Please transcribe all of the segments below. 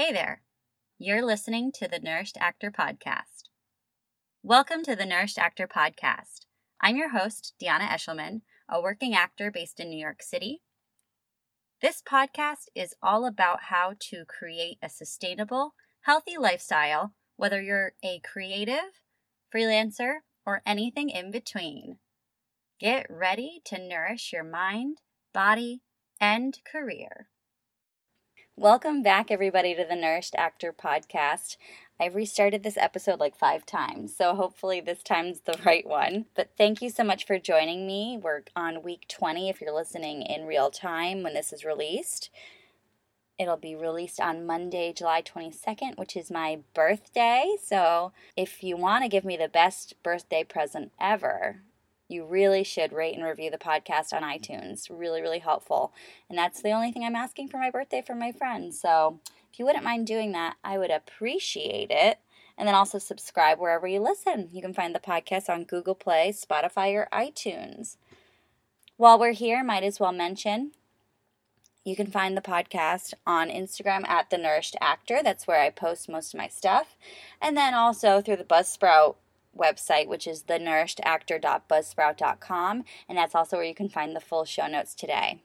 Hey there. You're listening to the Nourished Actor Podcast. Welcome to the Nourished Actor Podcast. I'm your host, Dionna Eshleman, a working actor based in New York City. This podcast is all about how to create a sustainable, healthy lifestyle, whether you're a creative, freelancer, or anything in between. Get ready to nourish your mind, body, and career. Welcome back, everybody, to the Nourished Actor Podcast. I've restarted this episode like five times, so hopefully this time's the right one. But thank you so much for joining me. We're on week 20 if you're listening in real time when this is released. It'll be released on Monday, July 22nd, which is my birthday. So if you want to give me the best birthday present ever, you really should rate and review the podcast on iTunes. Really, really helpful. And that's the only thing I'm asking for my birthday from my friends. So if you wouldn't mind doing that, I would appreciate it. And then also subscribe wherever you listen. You can find the podcast on Google Play, Spotify, or iTunes. While we're here, might as well mention you can find the podcast on Instagram at The Nourished Actor. That's where I post most of my stuff. And then also through the Buzzsprout website, which is thenourishedactor.buzzsprout.com, and that's also where you can find the full show notes today.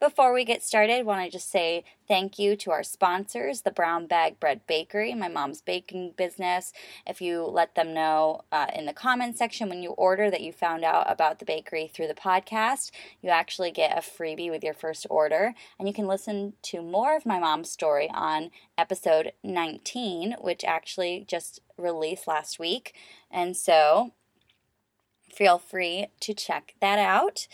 Before we get started, want to just say thank you to our sponsors, the Brown Bag Bread Bakery, my mom's baking business. If you let them know uh, in the comment section when you order that you found out about the bakery through the podcast, you actually get a freebie with your first order. And you can listen to more of my mom's story on episode 19, which actually just released last week. And so feel free to check that out.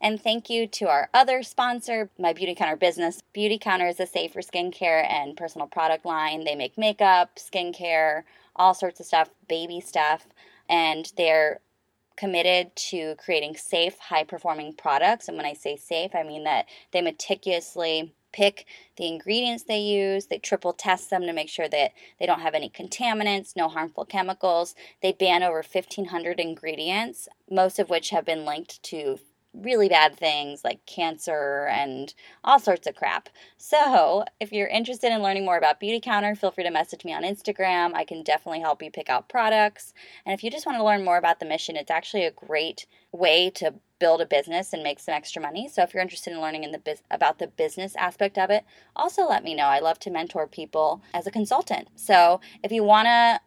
And thank you to our other sponsor, my Beautycounter business. Beautycounter is a safer skincare and personal product line. They make makeup, skincare, all sorts of stuff, baby stuff, and they're committed to creating safe, high performing products. And when I say safe, I mean that they meticulously pick the ingredients they use. They triple test them to make sure that they don't have any contaminants, no harmful chemicals. They ban over 1,500 ingredients, most of which have been linked to really bad things like cancer and all sorts of crap. So, if you're interested in learning more about Beautycounter, feel free to message me on Instagram. I can definitely help you pick out products. And if you just want to learn more about the mission, it's actually a great way to build a business and make some extra money. So if you're interested in learning in the biz- about the business aspect of it, also let me know. I love to mentor people as a consultant. So if you want to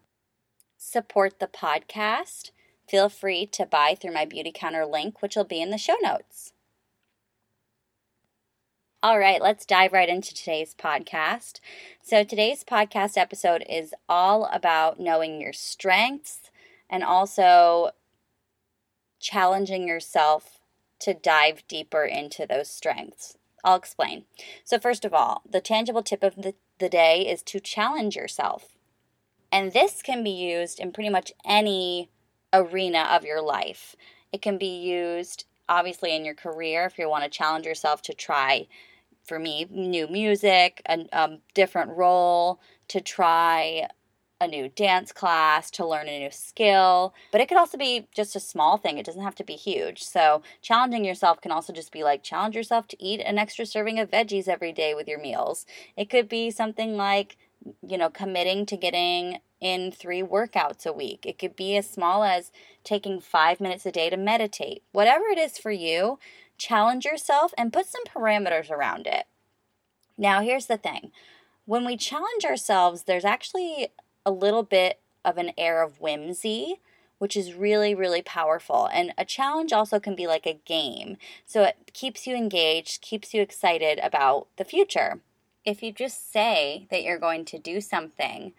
support the podcast, feel free to buy through my Beautycounter link, which will be in the show notes. All right, let's dive right into today's podcast. So, today's podcast episode is all about knowing your strengths and also challenging yourself to dive deeper into those strengths. I'll explain. So, first of all, the tangible tip of the, the day is to challenge yourself. And this can be used in pretty much any arena of your life. It can be used obviously in your career if you want to challenge yourself to try for me new music a, a different role to try a new dance class to learn a new skill. But it could also be just a small thing it doesn't have to be huge. So challenging yourself can also just be like challenge yourself to eat an extra serving of veggies every day with your meals. It could be something like you know committing to getting in three workouts a week. It could be as small as taking five minutes a day to meditate. Whatever it is for you, challenge yourself and put some parameters around it. Now, here's the thing when we challenge ourselves, there's actually a little bit of an air of whimsy. Which is really, really powerful. And a challenge also can be like a game. So it keeps you engaged, keeps you excited about the future. If you just say that you're going to do something,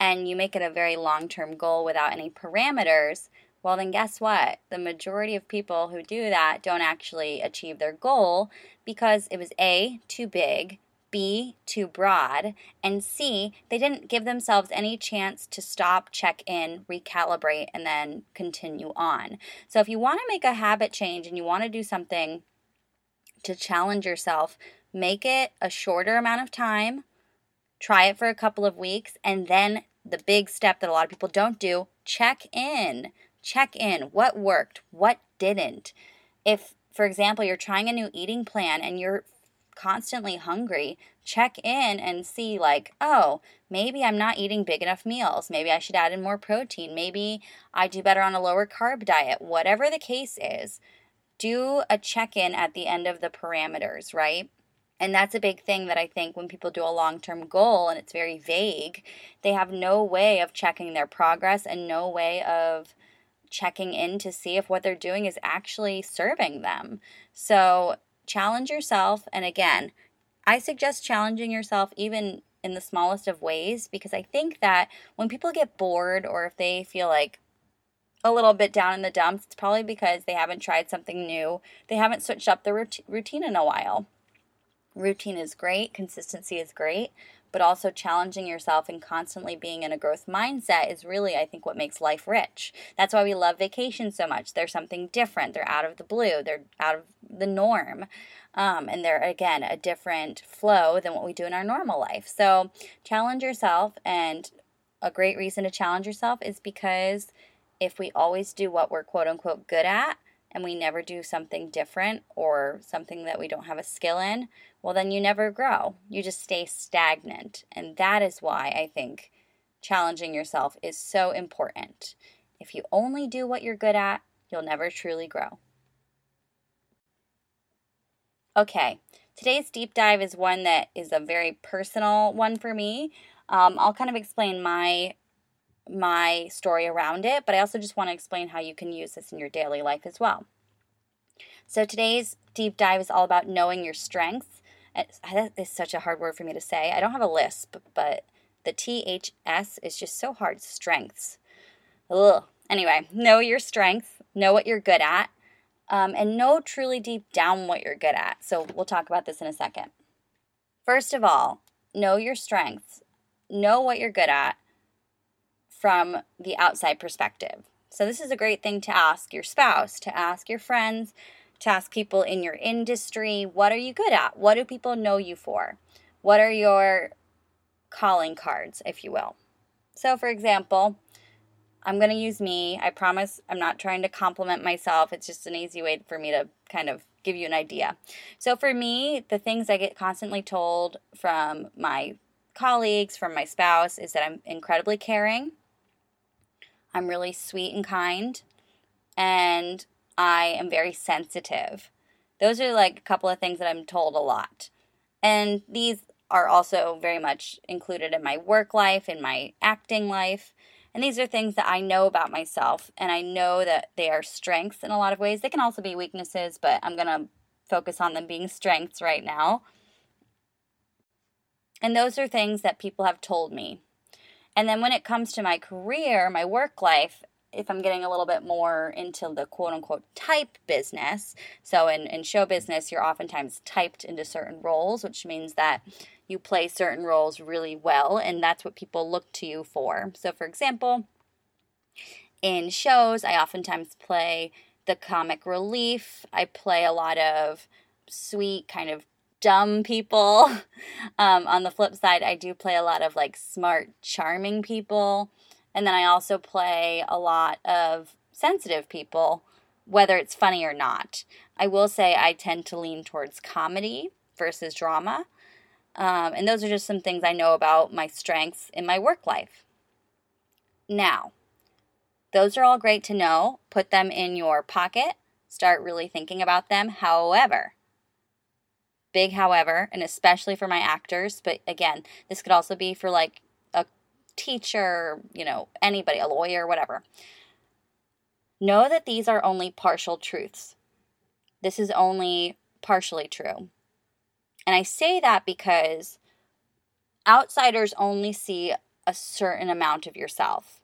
and you make it a very long term goal without any parameters, well, then guess what? The majority of people who do that don't actually achieve their goal because it was A, too big, B, too broad, and C, they didn't give themselves any chance to stop, check in, recalibrate, and then continue on. So if you want to make a habit change and you want to do something to challenge yourself, make it a shorter amount of time. Try it for a couple of weeks and then the big step that a lot of people don't do check in. Check in. What worked? What didn't? If, for example, you're trying a new eating plan and you're constantly hungry, check in and see, like, oh, maybe I'm not eating big enough meals. Maybe I should add in more protein. Maybe I do better on a lower carb diet. Whatever the case is, do a check in at the end of the parameters, right? And that's a big thing that I think when people do a long term goal and it's very vague, they have no way of checking their progress and no way of checking in to see if what they're doing is actually serving them. So challenge yourself. And again, I suggest challenging yourself even in the smallest of ways because I think that when people get bored or if they feel like a little bit down in the dumps, it's probably because they haven't tried something new. They haven't switched up their routine in a while. Routine is great, consistency is great, but also challenging yourself and constantly being in a growth mindset is really, I think, what makes life rich. That's why we love vacations so much. They're something different, they're out of the blue, they're out of the norm. Um, and they're, again, a different flow than what we do in our normal life. So challenge yourself. And a great reason to challenge yourself is because if we always do what we're quote unquote good at, and we never do something different or something that we don't have a skill in, well, then you never grow. You just stay stagnant. And that is why I think challenging yourself is so important. If you only do what you're good at, you'll never truly grow. Okay, today's deep dive is one that is a very personal one for me. Um, I'll kind of explain my my story around it, but I also just want to explain how you can use this in your daily life as well. So today's deep dive is all about knowing your strengths. That is such a hard word for me to say. I don't have a lisp, but the THS is just so hard. Strengths. Ugh. Anyway, know your strengths, know what you're good at, um, and know truly deep down what you're good at. So we'll talk about this in a second. First of all, know your strengths, know what you're good at, from the outside perspective. So, this is a great thing to ask your spouse, to ask your friends, to ask people in your industry what are you good at? What do people know you for? What are your calling cards, if you will? So, for example, I'm going to use me. I promise I'm not trying to compliment myself. It's just an easy way for me to kind of give you an idea. So, for me, the things I get constantly told from my colleagues, from my spouse, is that I'm incredibly caring. I'm really sweet and kind, and I am very sensitive. Those are like a couple of things that I'm told a lot. And these are also very much included in my work life, in my acting life. And these are things that I know about myself, and I know that they are strengths in a lot of ways. They can also be weaknesses, but I'm going to focus on them being strengths right now. And those are things that people have told me. And then when it comes to my career, my work life, if I'm getting a little bit more into the quote unquote type business, so in, in show business, you're oftentimes typed into certain roles, which means that you play certain roles really well, and that's what people look to you for. So, for example, in shows, I oftentimes play the comic relief, I play a lot of sweet, kind of dumb people. Um, on the flip side, I do play a lot of like smart, charming people. And then I also play a lot of sensitive people, whether it's funny or not. I will say I tend to lean towards comedy versus drama. Um, and those are just some things I know about my strengths in my work life. Now, those are all great to know. Put them in your pocket. Start really thinking about them. However, Big, however, and especially for my actors, but again, this could also be for like a teacher, you know, anybody, a lawyer, whatever. Know that these are only partial truths. This is only partially true. And I say that because outsiders only see a certain amount of yourself.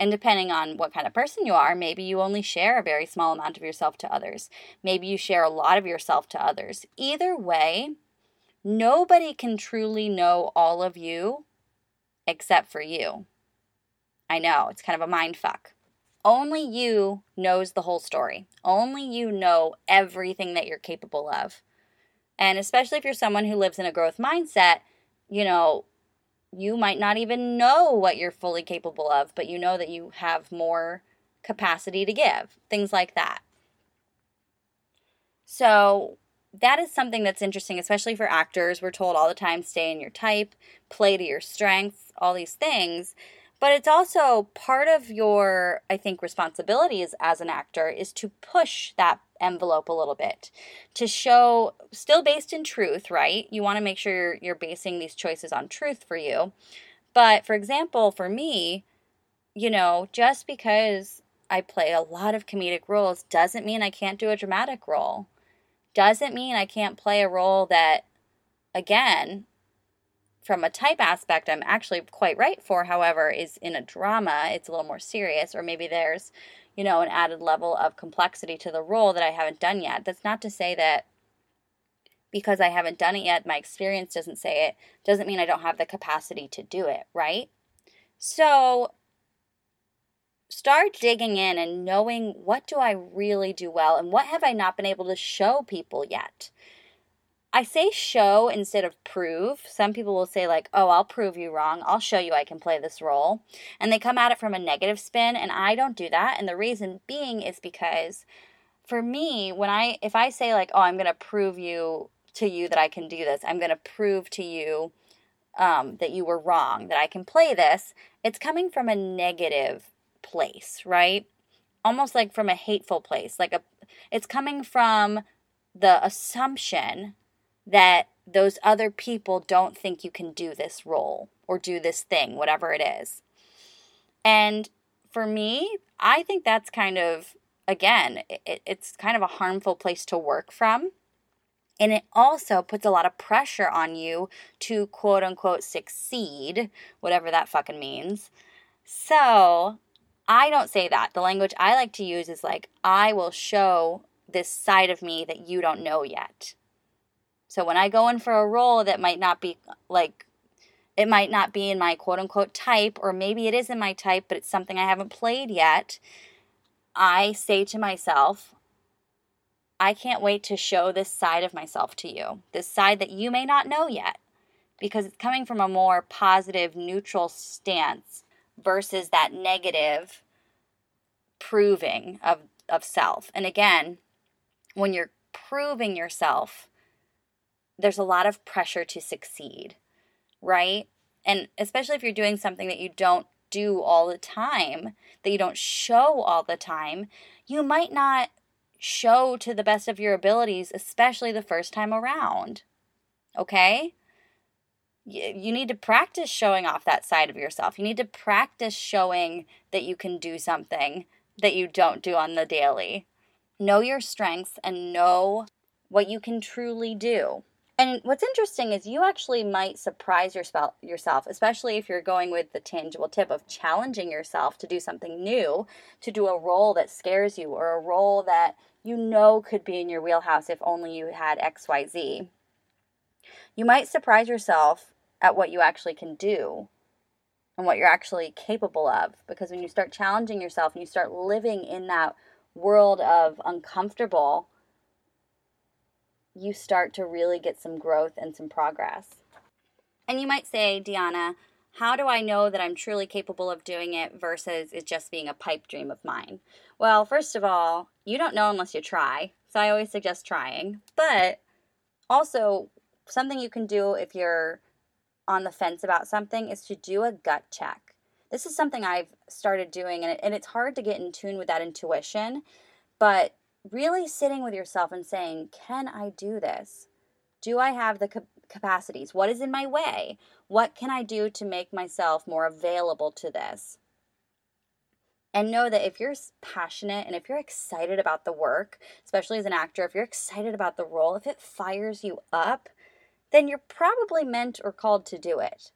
And depending on what kind of person you are, maybe you only share a very small amount of yourself to others. Maybe you share a lot of yourself to others. Either way, nobody can truly know all of you except for you. I know, it's kind of a mind fuck. Only you knows the whole story. Only you know everything that you're capable of. And especially if you're someone who lives in a growth mindset, you know, you might not even know what you're fully capable of, but you know that you have more capacity to give, things like that. So, that is something that's interesting, especially for actors. We're told all the time stay in your type, play to your strengths, all these things. But it's also part of your, I think, responsibilities as an actor is to push that envelope a little bit to show, still based in truth, right? You want to make sure you're, you're basing these choices on truth for you. But for example, for me, you know, just because I play a lot of comedic roles doesn't mean I can't do a dramatic role. Doesn't mean I can't play a role that, again, from a type aspect, I'm actually quite right for, however, is in a drama, it's a little more serious, or maybe there's, you know, an added level of complexity to the role that I haven't done yet. That's not to say that because I haven't done it yet, my experience doesn't say it, doesn't mean I don't have the capacity to do it, right? So start digging in and knowing what do I really do well and what have I not been able to show people yet. I say show instead of prove. Some people will say, like, oh, I'll prove you wrong. I'll show you I can play this role. And they come at it from a negative spin, and I don't do that. And the reason being is because for me, when I, if I say, like, oh, I'm going to prove you to you that I can do this, I'm going to prove to you um, that you were wrong, that I can play this, it's coming from a negative place, right? Almost like from a hateful place. Like a it's coming from the assumption that those other people don't think you can do this role or do this thing, whatever it is. And for me, I think that's kind of again, it, it's kind of a harmful place to work from. And it also puts a lot of pressure on you to quote unquote succeed, whatever that fucking means. So I don't say that. The language I like to use is like, I will show this side of me that you don't know yet. So when I go in for a role that might not be like, it might not be in my quote unquote type, or maybe it is in my type, but it's something I haven't played yet, I say to myself, I can't wait to show this side of myself to you, this side that you may not know yet, because it's coming from a more positive, neutral stance versus that negative proving of, of self. And again, when you're proving yourself, there's a lot of pressure to succeed, right? And especially if you're doing something that you don't do all the time, that you don't show all the time, you might not show to the best of your abilities, especially the first time around. Okay? you need to practice showing off that side of yourself. You need to practice showing that you can do something that you don't do on the daily. Know your strengths and know what you can truly do. And what's interesting is you actually might surprise yourself, especially if you're going with the tangible tip of challenging yourself to do something new, to do a role that scares you or a role that you know could be in your wheelhouse if only you had XYZ. You might surprise yourself at what you actually can do and what you're actually capable of. Because when you start challenging yourself and you start living in that world of uncomfortable, you start to really get some growth and some progress. And you might say, Dionna, how do I know that I'm truly capable of doing it versus it just being a pipe dream of mine? Well, first of all, you don't know unless you try. So I always suggest trying. But also, something you can do if you're on the fence about something is to do a gut check. This is something I've started doing, and, it, and it's hard to get in tune with that intuition, but really sitting with yourself and saying, Can I do this? Do I have the capacities? What is in my way? What can I do to make myself more available to this? And know that if you're passionate and if you're excited about the work, especially as an actor, if you're excited about the role, if it fires you up, then you're probably meant or called to do it.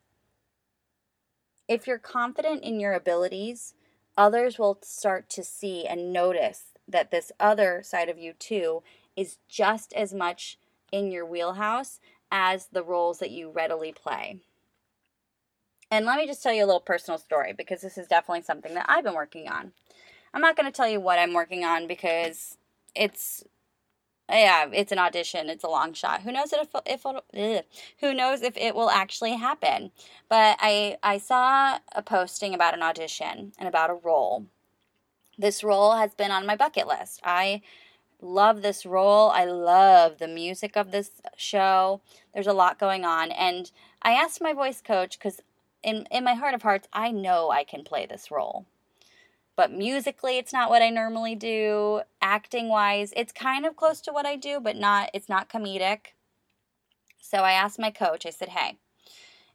If you're confident in your abilities, others will start to see and notice that this other side of you, too, is just as much in your wheelhouse as the roles that you readily play. And let me just tell you a little personal story because this is definitely something that I've been working on. I'm not going to tell you what I'm working on because it's yeah, it's an audition. It's a long shot. Who knows if if ugh, who knows if it will actually happen? But I I saw a posting about an audition and about a role. This role has been on my bucket list. I love this role. I love the music of this show. There's a lot going on. And I asked my voice coach because in, in my heart of hearts, I know I can play this role. But musically, it's not what I normally do. Acting wise, it's kind of close to what I do, but not, it's not comedic. So I asked my coach, I said, hey,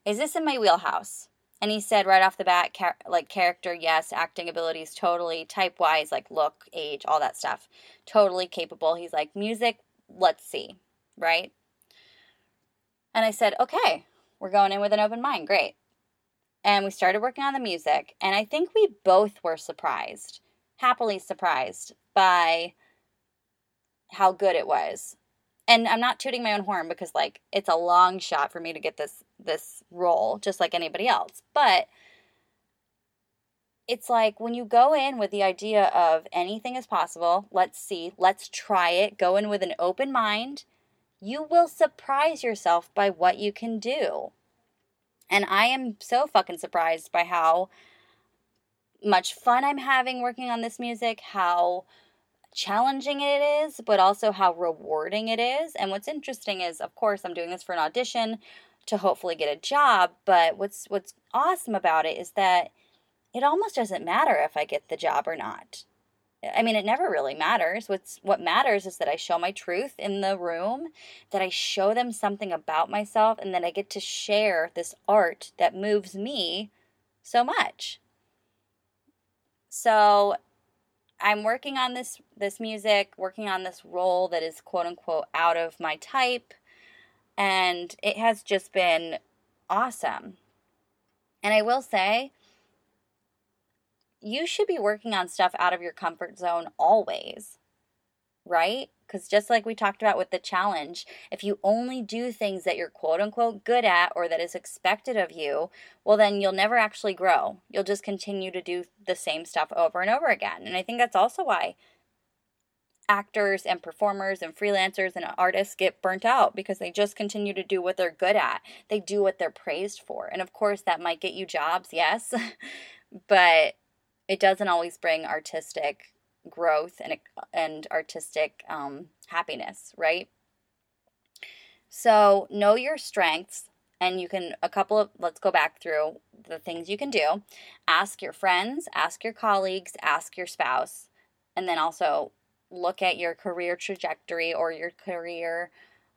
is this in my wheelhouse? And he said right off the bat, char- like character, yes, acting abilities, totally. Type wise, like look, age, all that stuff, totally capable. He's like, music, let's see, right? And I said, okay, we're going in with an open mind. Great. And we started working on the music. And I think we both were surprised, happily surprised by how good it was. And I'm not tooting my own horn because like it's a long shot for me to get this this role just like anybody else. But it's like when you go in with the idea of anything is possible, let's see, let's try it, go in with an open mind, you will surprise yourself by what you can do. And I am so fucking surprised by how much fun I'm having working on this music, how challenging it is, but also how rewarding it is. And what's interesting is, of course, I'm doing this for an audition to hopefully get a job, but what's what's awesome about it is that it almost doesn't matter if I get the job or not. I mean, it never really matters. What's what matters is that I show my truth in the room, that I show them something about myself, and that I get to share this art that moves me so much. So, I'm working on this this music, working on this role that is quote unquote out of my type, and it has just been awesome. And I will say, you should be working on stuff out of your comfort zone always, right? Because just like we talked about with the challenge, if you only do things that you're quote unquote good at or that is expected of you, well, then you'll never actually grow. You'll just continue to do the same stuff over and over again. And I think that's also why actors and performers and freelancers and artists get burnt out because they just continue to do what they're good at. They do what they're praised for. And of course, that might get you jobs, yes, but it doesn't always bring artistic growth and and artistic um, happiness, right? So know your strengths, and you can a couple of let's go back through the things you can do. Ask your friends, ask your colleagues, ask your spouse, and then also look at your career trajectory or your career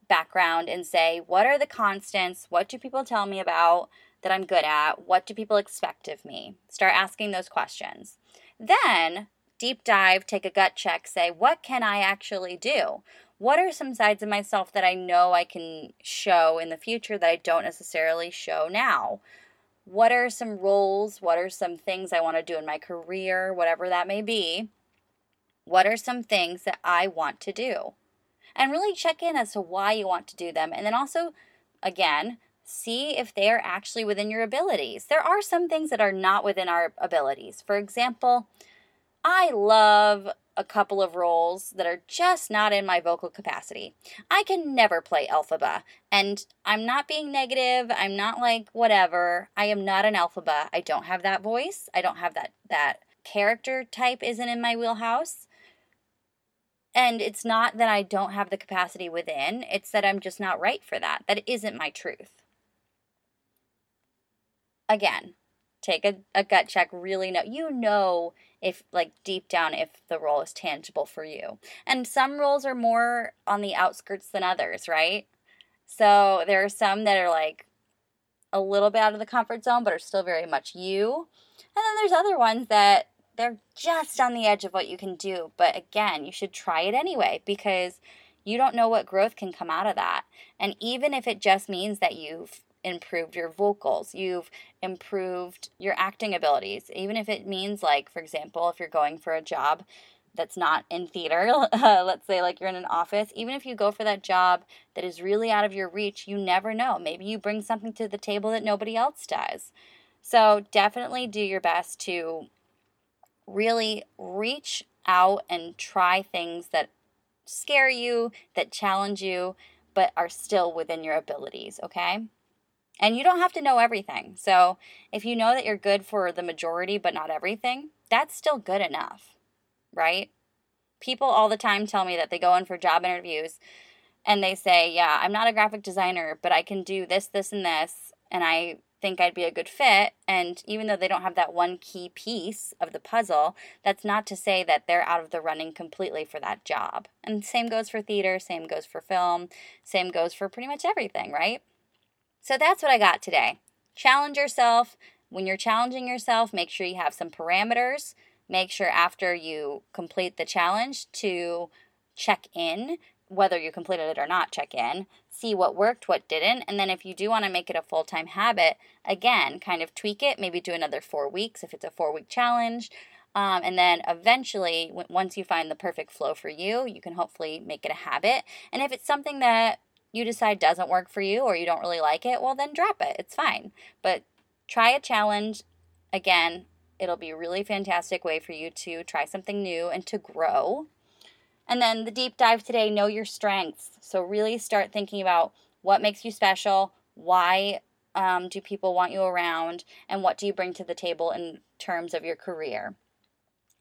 background and say, what are the constants? What do people tell me about? that I'm good at? What do people expect of me? Start asking those questions. Then deep dive, take a gut check, say, what can I actually do? What are some sides of myself that I know I can show in the future that I don't necessarily show now? What are some roles? What are some things I want to do in my career, whatever that may be? What are some things that I want to do? And really check in as to why you want to do them. And then also, again, see if they are actually within your abilities. There are some things that are not within our abilities. For example, I love a couple of roles that are just not in my vocal capacity. I can never play Elphaba, and I'm not being negative. I'm not like whatever. I am not an Elphaba. I don't have that voice. I don't have that that character type isn't in my wheelhouse. And it's not that I don't have the capacity within, it's that I'm just not right for that. That isn't my truth again, take a, a gut check, really know. You know if, like, deep down, if the role is tangible for you. And some roles are more on the outskirts than others, right? So there are some that are like a little bit out of the comfort zone, but are still very much you. And then there's other ones that they're just on the edge of what you can do. But again, you should try it anyway because you don't know what growth can come out of that. And even if it just means that you've improved your vocals, you've improved your acting abilities. Even if it means, like, for example, if you're going for a job that's not in theater, let's say like you're in an office, even if you go for that job that is really out of your reach, you never know. Maybe you bring something to the table that nobody else does. So definitely do your best to really reach out and try things that scare you, that challenge you, but are still within your abilities, okay? And you don't have to know everything. So if you know that you're good for the majority but not everything, that's still good enough, right? People all the time tell me that they go in for job interviews and they say, Yeah, I'm not a graphic designer, but I can do this, this, and this. And I think I'd be a good fit. And even though they don't have that one key piece of the puzzle, that's not to say that they're out of the running completely for that job. And same goes for theater, same goes for film, same goes for pretty much everything, right? So that's what I got today. Challenge yourself. When you're challenging yourself, make sure you have some parameters. Make sure after you complete the challenge to check in whether you completed it or not, check in, see what worked, what didn't, and then if you do want to make it a full time habit, again, kind of tweak it, maybe do another four weeks if it's a four week challenge. Um, and then eventually, once you find the perfect flow for you, you can hopefully make it a habit. And if it's something that you decide doesn't work for you or you don't really like it, well, then drop it. It's fine. But try a challenge. Again, it'll be a really fantastic way for you to try something new and to grow. And then the deep dive today know your strengths. So, really start thinking about what makes you special, why um, do people want you around, and what do you bring to the table in terms of your career.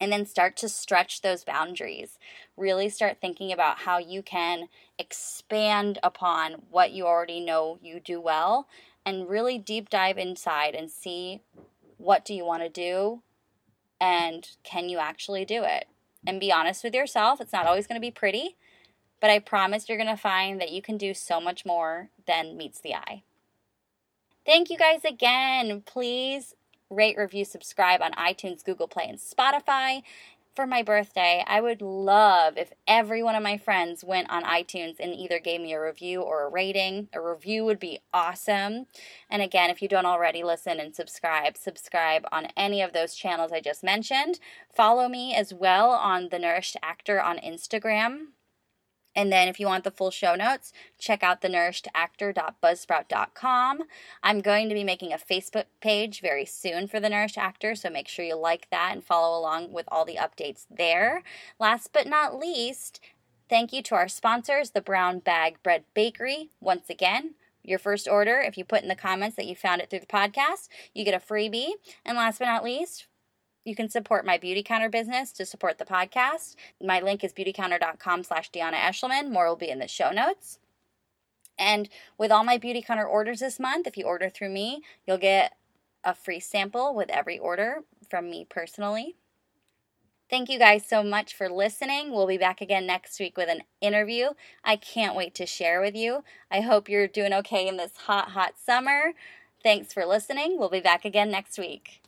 And then start to stretch those boundaries. Really start thinking about how you can expand upon what you already know you do well and really deep dive inside and see what do you want to do and can you actually do it and be honest with yourself. It's not always going to be pretty, but I promise you're going to find that you can do so much more than meets the eye. Thank you guys again. Please rate, review, subscribe on iTunes, Google Play, and Spotify for my birthday, I would love if every one of my friends went on iTunes and either gave me a review or a rating. A review would be awesome. And again, if you don't already listen and subscribe, subscribe on any of those channels I just mentioned. Follow me as well on The Nourished Actor on Instagram. And then if you want the full show notes, check out thenourishedactor.buzzsprout.com. I'm going to be making a Facebook page very soon for The Nourished Actor, so make sure you like that and follow along with all the updates there. Last but not least, thank you to our sponsors, the Brown Bag Bread Bakery. Once again, your first order, if you put in the comments that you found it through the podcast, you get a freebie. And last but not least, you can support my Beautycounter business to support the podcast. My link is beautycounter.com slash Dionna Eshleman. More will be in the show notes. And with all my Beautycounter orders this month, if you order through me, you'll get a free sample with every order from me personally. Thank you guys so much for listening. We'll be back again next week with an interview I can't wait to share with you. I hope you're doing okay in this hot, hot summer. Thanks for listening. We'll be back again next week.